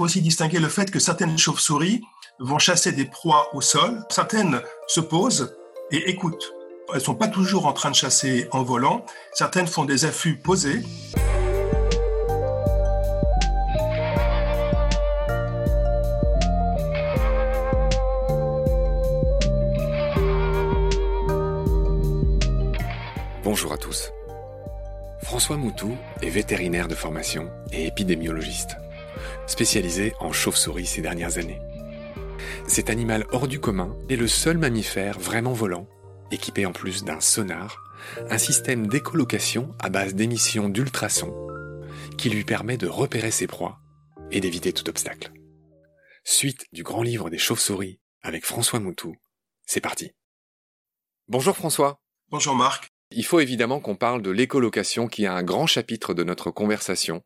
faut aussi distinguer le fait que certaines chauves-souris vont chasser des proies au sol, certaines se posent et écoutent. Elles sont pas toujours en train de chasser en volant, certaines font des affûts posés. Bonjour à tous. François Moutou est vétérinaire de formation et épidémiologiste, spécialisé en chauve-souris ces dernières années. Cet animal hors du commun est le seul mammifère vraiment volant, équipé en plus d'un sonar, un système d'écolocation à base d'émissions d'ultrasons qui lui permet de repérer ses proies et d'éviter tout obstacle. Suite du grand livre des chauves-souris avec François Moutou. C'est parti. Bonjour François. Bonjour Marc. Il faut évidemment qu'on parle de l'écolocation qui est un grand chapitre de notre conversation.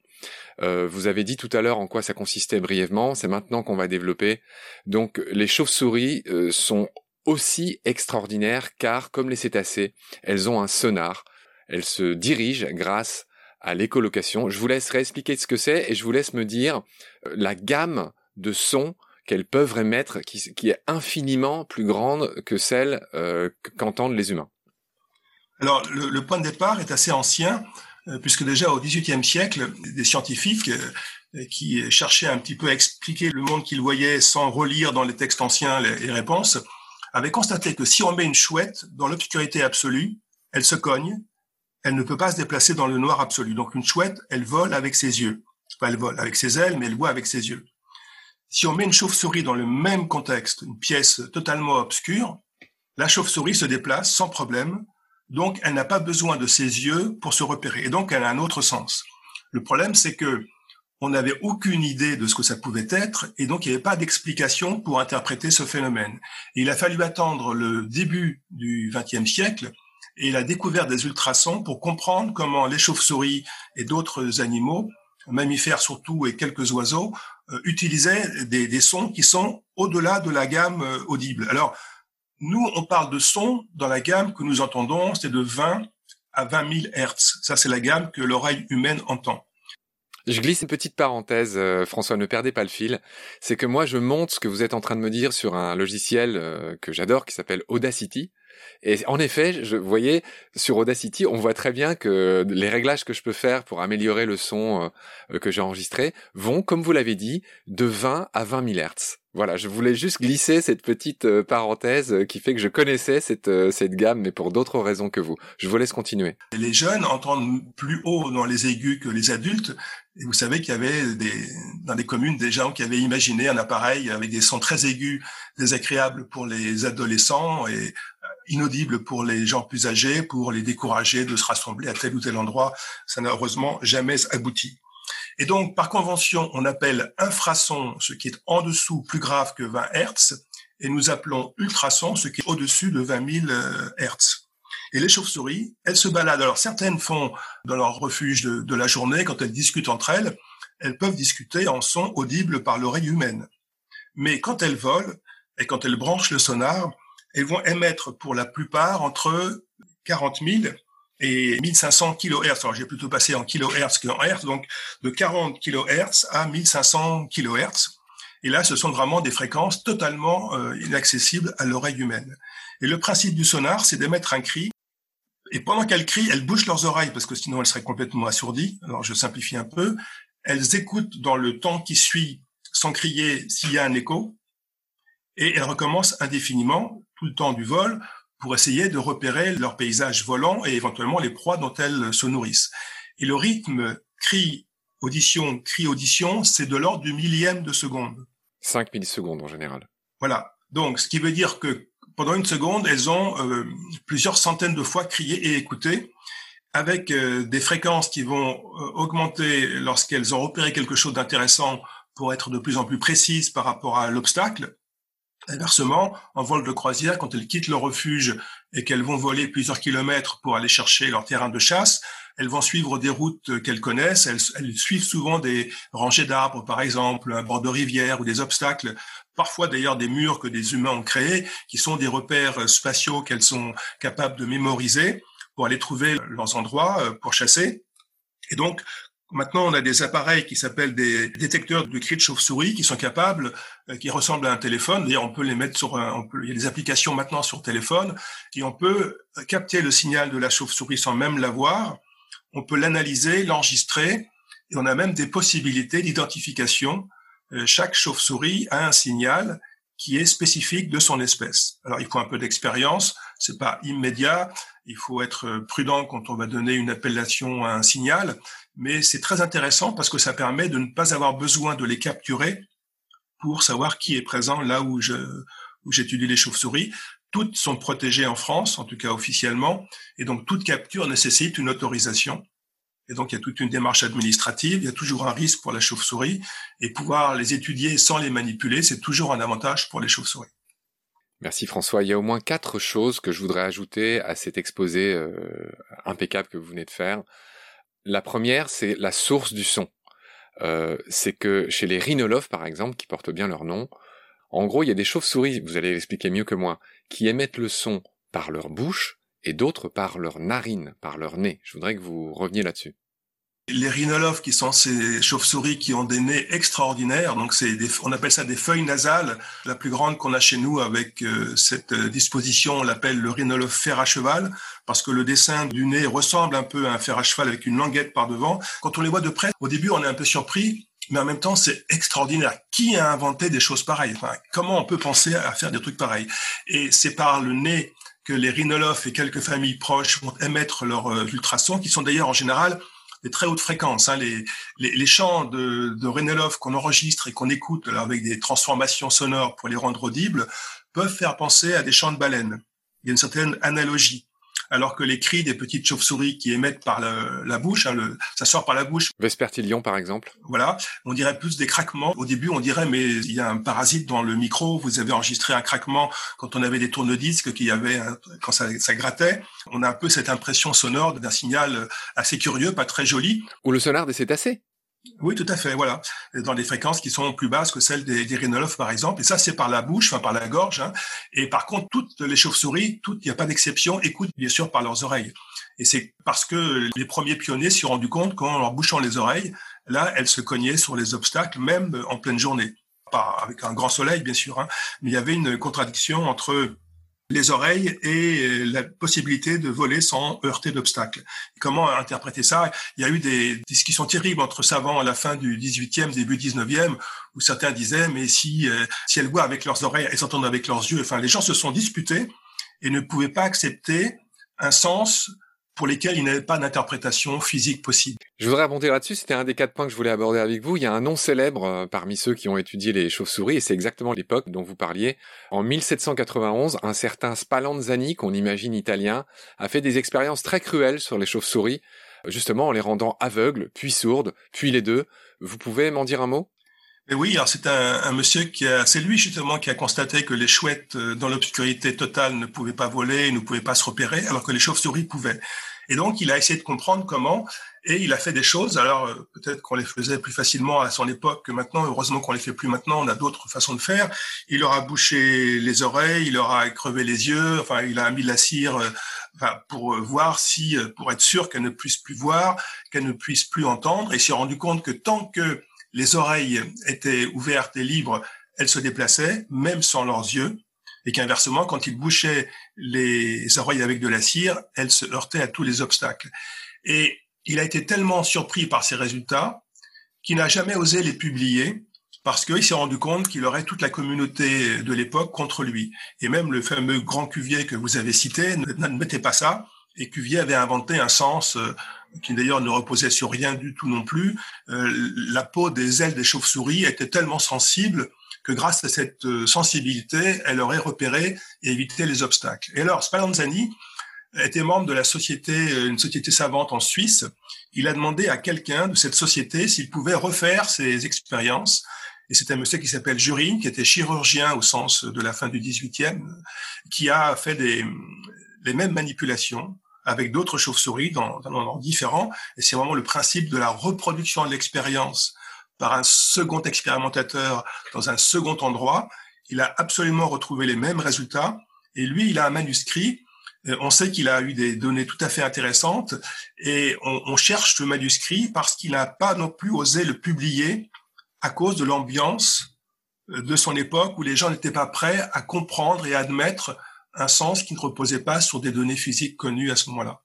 Euh, vous avez dit tout à l'heure en quoi ça consistait brièvement, c'est maintenant qu'on va développer. Donc les chauves-souris euh, sont aussi extraordinaires car, comme les cétacés, elles ont un sonar. Elles se dirigent grâce à l'écolocation. Je vous laisserai expliquer ce que c'est et je vous laisse me dire euh, la gamme de sons qu'elles peuvent émettre qui, qui, est infiniment plus grande que celle qu'entendent les humains. Alors, le, point de départ est assez ancien, euh, puisque déjà au XVIIIe siècle, des scientifiques euh, qui cherchaient un petit peu à expliquer le monde qu'ils voyaient sans relire dans les textes anciens les, réponses, avaient constaté que si on met une chouette dans l'obscurité absolue, elle se cogne, elle ne peut pas se déplacer dans le noir absolu. Donc une chouette, elle vole avec ses yeux. Pas elle vole avec ses ailes, mais elle voit avec ses yeux. Si on met une chauve-souris dans le même contexte, une pièce totalement obscure, la chauve-souris se déplace sans problème donc, elle n'a pas besoin de ses yeux pour se repérer. Et donc, elle a un autre sens. Le problème, c'est que on n'avait aucune idée de ce que ça pouvait être, et donc il n'y avait pas d'explication pour interpréter ce phénomène. il a fallu attendre le début du XXe siècle et la découverte des ultrasons pour comprendre comment les chauves-souris et d'autres animaux, mammifères surtout et quelques oiseaux, euh, utilisaient des, des, sons qui sont au-delà de la gamme euh, audible. Alors, nous, on parle de son dans la gamme que nous entendons, c'est de 20 à 20 000 Hertz. Ça, c'est la gamme que l'oreille humaine entend. Je glisse une petite parenthèse, euh, François, ne perdez pas le fil. C'est que moi, je monte ce que vous êtes en train de me dire sur un logiciel euh, que j'adore qui s'appelle Audacity. Et en effet, je voyais sur Audacity, on voit très bien que les réglages que je peux faire pour améliorer le son euh, que j'ai enregistré vont, comme vous l'avez dit, de 20 à 20 000 Hertz. Voilà, je voulais juste glisser cette petite euh, parenthèse euh, qui fait que je connaissais cette, cette gamme, mais pour d'autres raisons que vous. Je vous laisse continuer. Les jeunes entendent plus haut dans les aigus que les adultes. Et vous savez qu'il y avait des, dans des communes des gens qui avaient imaginé un appareil avec des sons très aigus, désagréables pour les adolescents et inaudible pour les gens plus âgés, pour les décourager de se rassembler à tel ou tel endroit. Ça n'a heureusement jamais abouti. Et donc, par convention, on appelle infrason ce qui est en dessous plus grave que 20 Hertz, et nous appelons ultrason ce qui est au-dessus de 20 000 euh, Hertz. Et les chauves-souris, elles se baladent. Alors, certaines font dans leur refuge de, de la journée, quand elles discutent entre elles, elles peuvent discuter en son audible par l'oreille humaine. Mais quand elles volent, et quand elles branchent le sonar, elles vont émettre pour la plupart entre 40 000 et 1500 kHz. Alors j'ai plutôt passé en kHz qu'en Hertz, donc de 40 kHz à 1500 kHz. Et là, ce sont vraiment des fréquences totalement euh, inaccessibles à l'oreille humaine. Et le principe du sonar, c'est d'émettre un cri. Et pendant qu'elles crient, elles bouchent leurs oreilles parce que sinon elles seraient complètement assourdies. Alors je simplifie un peu. Elles écoutent dans le temps qui suit, sans crier, s'il y a un écho. Et elles recommencent indéfiniment tout le temps du vol pour essayer de repérer leur paysage volant et éventuellement les proies dont elles se nourrissent. Et le rythme cri audition cri audition, c'est de l'ordre du millième de seconde. 5 millisecondes en général. Voilà. Donc, ce qui veut dire que pendant une seconde, elles ont euh, plusieurs centaines de fois crié et écouté, avec euh, des fréquences qui vont euh, augmenter lorsqu'elles ont repéré quelque chose d'intéressant pour être de plus en plus précises par rapport à l'obstacle, Inversement, en vol de croisière, quand elles quittent leur refuge et qu'elles vont voler plusieurs kilomètres pour aller chercher leur terrain de chasse, elles vont suivre des routes qu'elles connaissent. Elles, suivent souvent des rangées d'arbres, par exemple, un bord de rivière ou des obstacles, parfois d'ailleurs des murs que des humains ont créés, qui sont des repères spatiaux qu'elles sont capables de mémoriser pour aller trouver leurs endroits euh, pour chasser. Et donc, Maintenant, on a des appareils qui s'appellent des détecteurs de cris de chauve-souris qui sont capables, euh, qui ressemblent à un téléphone. D'ailleurs, on peut les mettre sur un, on peut, il y a des applications maintenant sur téléphone et on peut capter le signal de la chauve-souris sans même la voir. On peut l'analyser, l'enregistrer et on a même des possibilités d'identification. Euh, chaque chauve-souris a un signal qui est spécifique de son espèce. Alors, il faut un peu d'expérience. C'est pas immédiat. Il faut être prudent quand on va donner une appellation à un signal mais c'est très intéressant parce que ça permet de ne pas avoir besoin de les capturer pour savoir qui est présent là où je j'étudie les chauves-souris. Toutes sont protégées en France, en tout cas officiellement, et donc toute capture nécessite une autorisation. Et donc il y a toute une démarche administrative, il y a toujours un risque pour la chauve-souris, et pouvoir les étudier sans les manipuler, c'est toujours un avantage pour les chauves-souris. Merci François. Il y a au moins quatre choses que je voudrais ajouter à cet exposé euh, impeccable que vous venez de faire. La première, c'est la source du son. Euh, c'est que chez les rhinolophes, par exemple, qui portent bien leur nom, en gros, il y a des chauves-souris, vous allez l'expliquer mieux que moi, qui émettent le son par leur bouche et d'autres par leur narine, par leur nez. Je voudrais que vous reveniez là-dessus. Les rhinolophes, qui sont ces chauves-souris qui ont des nez extraordinaires, donc c'est on appelle ça des feuilles nasales. La plus grande qu'on a chez nous avec euh, cette euh, disposition, on l'appelle le rhinolophe fer à cheval, parce que le dessin du nez ressemble un peu à un fer à cheval avec une languette par devant. Quand on les voit de près, au début, on est un peu surpris, mais en même temps, c'est extraordinaire. Qui a inventé des choses pareilles? Enfin, Comment on peut penser à faire des trucs pareils? Et c'est par le nez que les rhinolophes et quelques familles proches vont émettre leurs euh, ultrasons, qui sont d'ailleurs en général des très hautes fréquences. Hein. Les, les, les, chants de, de qu'on enregistre et qu'on écoute avec des transformations sonores pour les rendre audibles peuvent faire penser à des chants de baleines. Il y a une certaine analogie alors que les cris des petites chauves-souris qui émettent par la, bouche, hein, le, ça sort par la bouche. Vespertilion, par exemple. Voilà, on dirait plus des craquements. Au début, on dirait, mais il y a un parasite dans le micro. Vous avez enregistré un craquement quand on avait des tourne-disques, qu'il y avait quand ça, ça grattait. On a un peu cette impression sonore d'un signal assez curieux, pas très joli. Ou le sonar des cétacés. Oui, tout à fait, voilà. Dans des fréquences qui sont plus basses que celles des, rhinolophes, par exemple. Et ça, c'est par la bouche, enfin par la gorge. Hein. Et par contre, toutes les chauves-souris, toutes, il n'y a pas d'exception, écoutent bien sûr par leurs oreilles. Et c'est parce que les premiers pionniers s'y sont rendus compte qu'en leur bouchant les oreilles, là, elles se cognaient sur les obstacles, même en pleine journée. Pas avec un grand soleil, bien sûr, hein, mais il y avait une contradiction entre les oreilles et euh, la possibilité de voler sans heurter d'obstacles. Comment interpréter ça? Il y a eu des discussions terribles entre savants à la fin du 18e, début 19e, où certains disaient, mais si, euh, si elles voient avec leurs oreilles, elles entendent avec leurs yeux. Enfin, les gens se sont disputés et ne pouvaient pas accepter un sens pour lesquels il n'y avait pas d'interprétation physique possible. Je voudrais abonder là-dessus, c'était un des quatre points que je voulais aborder avec vous. Il y a un nom célèbre euh, parmi ceux qui ont étudié les chauves-souris, et c'est exactement l'époque dont vous parliez. En 1791, un certain Spallanzani, qu'on imagine italien, a fait des expériences très cruelles sur les chauves-souris, justement en les rendant aveugles, puis sourdes, puis les deux. Vous pouvez m'en dire un mot? Et oui, alors c'est un, un, monsieur qui a, c'est lui justement qui a constaté que les chouettes euh, dans l'obscurité totale ne pouvaient pas voler, ne pouvaient pas se repérer, alors que les chauves-souris pouvaient. Et donc il a essayé de comprendre comment, et il a fait des choses. Alors euh, peut-être qu'on les faisait plus facilement à son époque que maintenant. Heureusement qu'on les fait plus maintenant. On a d'autres façons de faire. Il leur a bouché les oreilles, il leur a crevé les yeux. Enfin, il a mis la cire. Euh, enfin, pour voir si, pour être sûr qu'elle ne puisse plus voir, qu'elle ne puisse plus entendre, et s'est rendu compte que tant que les oreilles étaient ouvertes et libres, elles se déplaçaient, même sans leurs yeux, et qu'inversement, quand ils bouchaient les oreilles avec de la cire, elles se heurtaient à tous les obstacles. Et il a été tellement surpris par ces résultats qu'il n'a jamais osé les publier parce qu'il s'est rendu compte qu'il aurait toute la communauté de l'époque contre lui. Et même le fameux grand Cuvier que vous avez cité n'admettait pas ça. Et Cuvier avait inventé un sens euh, qui d'ailleurs ne reposait sur rien du tout non plus, euh, la peau des ailes des chauves-souris était tellement sensible que grâce à cette euh, sensibilité, elle aurait repéré et évité les obstacles. Et alors, Spallanzani était membre de la société, une société savante en Suisse. Il a demandé à quelqu'un de cette société s'il pouvait refaire ses expériences. Et c'est un monsieur qui s'appelle Jurin, qui était chirurgien au sens de la fin du 18e, qui a fait des, les mêmes manipulations avec d'autres chauves-souris dans, dans un endroit différent. Et c'est vraiment le principe de la reproduction de l'expérience par un second expérimentateur dans un second endroit. Il a absolument retrouvé les mêmes résultats. Et lui, il a un manuscrit Euh, on sait qu'il a eu des données tout à fait intéressantes et on, cherche ce manuscrit parce qu'il n'a pas non plus osé le publier à cause de l'ambiance euh, de son époque où les gens n'étaient pas prêts à comprendre et à admettre un sens qui ne reposait pas sur des données physiques connues à ce moment-là.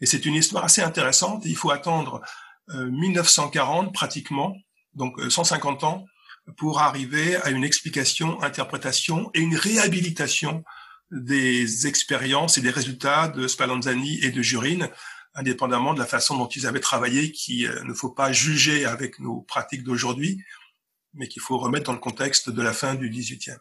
Et c'est une histoire assez intéressante. Il faut attendre 1940 pratiquement, donc 150 ans, pour arriver à une explication, interprétation et une réhabilitation des expériences et des résultats de Spallanzani et de Jurine, indépendamment de la façon dont ils avaient travaillé, qui euh, ne faut pas juger avec nos pratiques d'aujourd'hui, mais qu'il faut remettre dans le contexte de la fin du XVIIIe.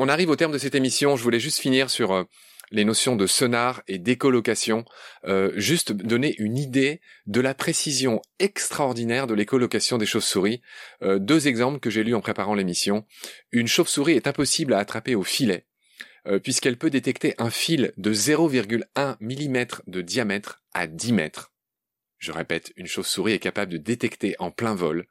On arrive au terme de cette émission. Je voulais juste finir sur euh, les notions de sonar et d'écolocation, euh, juste donner une idée de la précision extraordinaire de l'écolocation des chauves-souris. Euh, deux exemples que j'ai lus en préparant l'émission. Une chauve-souris est impossible à attraper au filet, euh, puisqu'elle peut détecter un fil de 0,1 mm de diamètre à 10 mètres. Je répète, une chauve-souris est capable de détecter en plein vol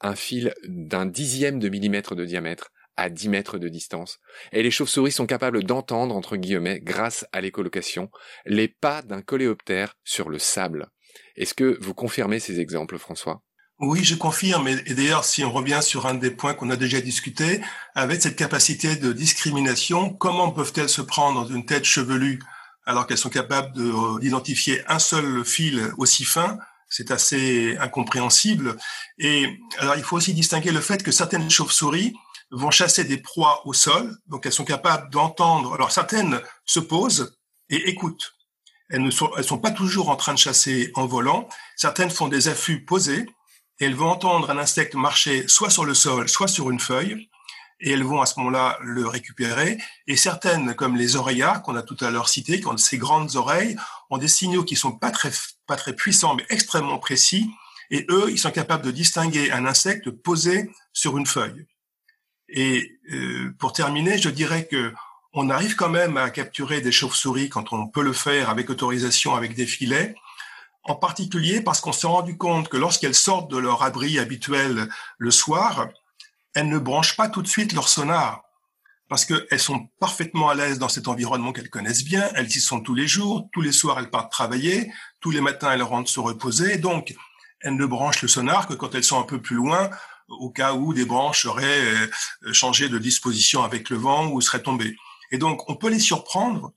un fil d'un dixième de millimètre de diamètre à 10 mètres de distance. Et les chauves-souris sont capables d'entendre, entre guillemets, grâce à l'écolocation, les pas d'un coléoptère sur le sable. Est-ce que vous confirmez ces exemples, François? Oui, je confirme. Et d'ailleurs, si on revient sur un des points qu'on a déjà discuté, avec cette capacité de discrimination, comment peuvent-elles se prendre une tête chevelue alors qu'elles sont capables d'identifier un seul fil aussi fin C'est assez incompréhensible. Et alors, il faut aussi distinguer le fait que certaines chauves-souris vont chasser des proies au sol, donc elles sont capables d'entendre. Alors certaines se posent et écoutent. Elles ne sont, elles sont pas toujours en train de chasser en volant. Certaines font des affûts posés et elles vont entendre un insecte marcher soit sur le sol, soit sur une feuille et elles vont à ce moment-là le récupérer. Et certaines, comme les oreillards qu'on a tout à l'heure cité, qui ont ces grandes oreilles, ont des signaux qui sont pas très, pas très puissants, mais extrêmement précis. Et eux, ils sont capables de distinguer un insecte posé sur une feuille. Et euh, pour terminer, je dirais que on arrive quand même à capturer des chauves-souris quand on peut le faire avec autorisation, avec des filets, en particulier parce qu'on s'est rendu compte que lorsqu'elles sortent de leur abri habituel le soir, elles ne branchent pas tout de suite leur sonar parce qu'elles sont parfaitement à l'aise dans cet environnement qu'elles connaissent bien, elles y sont tous les jours, tous les soirs elles partent travailler, tous les matins elles rentrent se reposer, donc elles ne branchent le sonar que quand elles sont un peu plus loin au cas où des branches auraient euh, changé de disposition avec le vent ou seraient tombées. Et donc, on peut les surprendre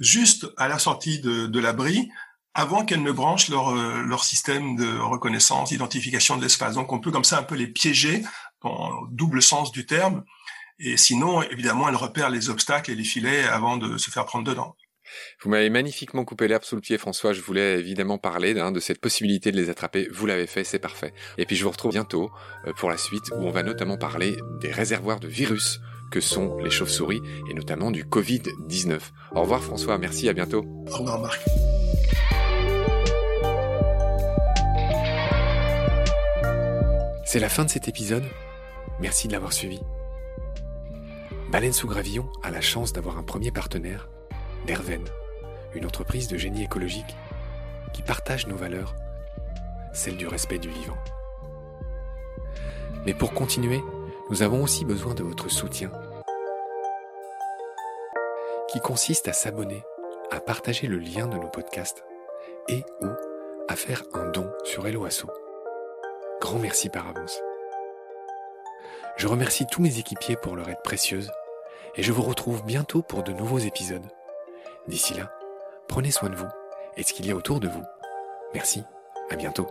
juste à la sortie de, l'abri avant qu'elles ne branchent leur, euh, leur système de reconnaissance, d'identification de l'espace. Donc, on peut comme ça un peu les piéger dans double sens du terme. Et sinon, évidemment, elles repèrent les obstacles et les filets avant de se faire prendre dedans. Vous m'avez magnifiquement coupé l'herbe sous le pied, François. Je voulais évidemment parler hein, de cette possibilité de les attraper. Vous l'avez fait, c'est parfait. Et puis je vous retrouve bientôt euh, pour la suite où on va notamment parler des réservoirs de virus que sont les chauves-souris et notamment du Covid-19. Au revoir François, merci, à bientôt. Au revoir Marc. C'est la fin de cet épisode. Merci de l'avoir suivi. Baleine sous gravillon a la chance d'avoir un premier partenaire d'Erven, une entreprise de génie écologique qui partage nos valeurs, celles du respect du vivant. Mais pour continuer, nous avons aussi besoin de votre soutien, qui consiste à s'abonner, à partager le lien de nos podcasts et ou à faire un don sur Helloasso. Grand merci par avance. Je remercie tous mes équipiers pour leur aide précieuse et je vous retrouve bientôt pour de nouveaux épisodes. D'ici là, prenez soin de vous et de ce qu'il y a autour de vous. Merci, à bientôt.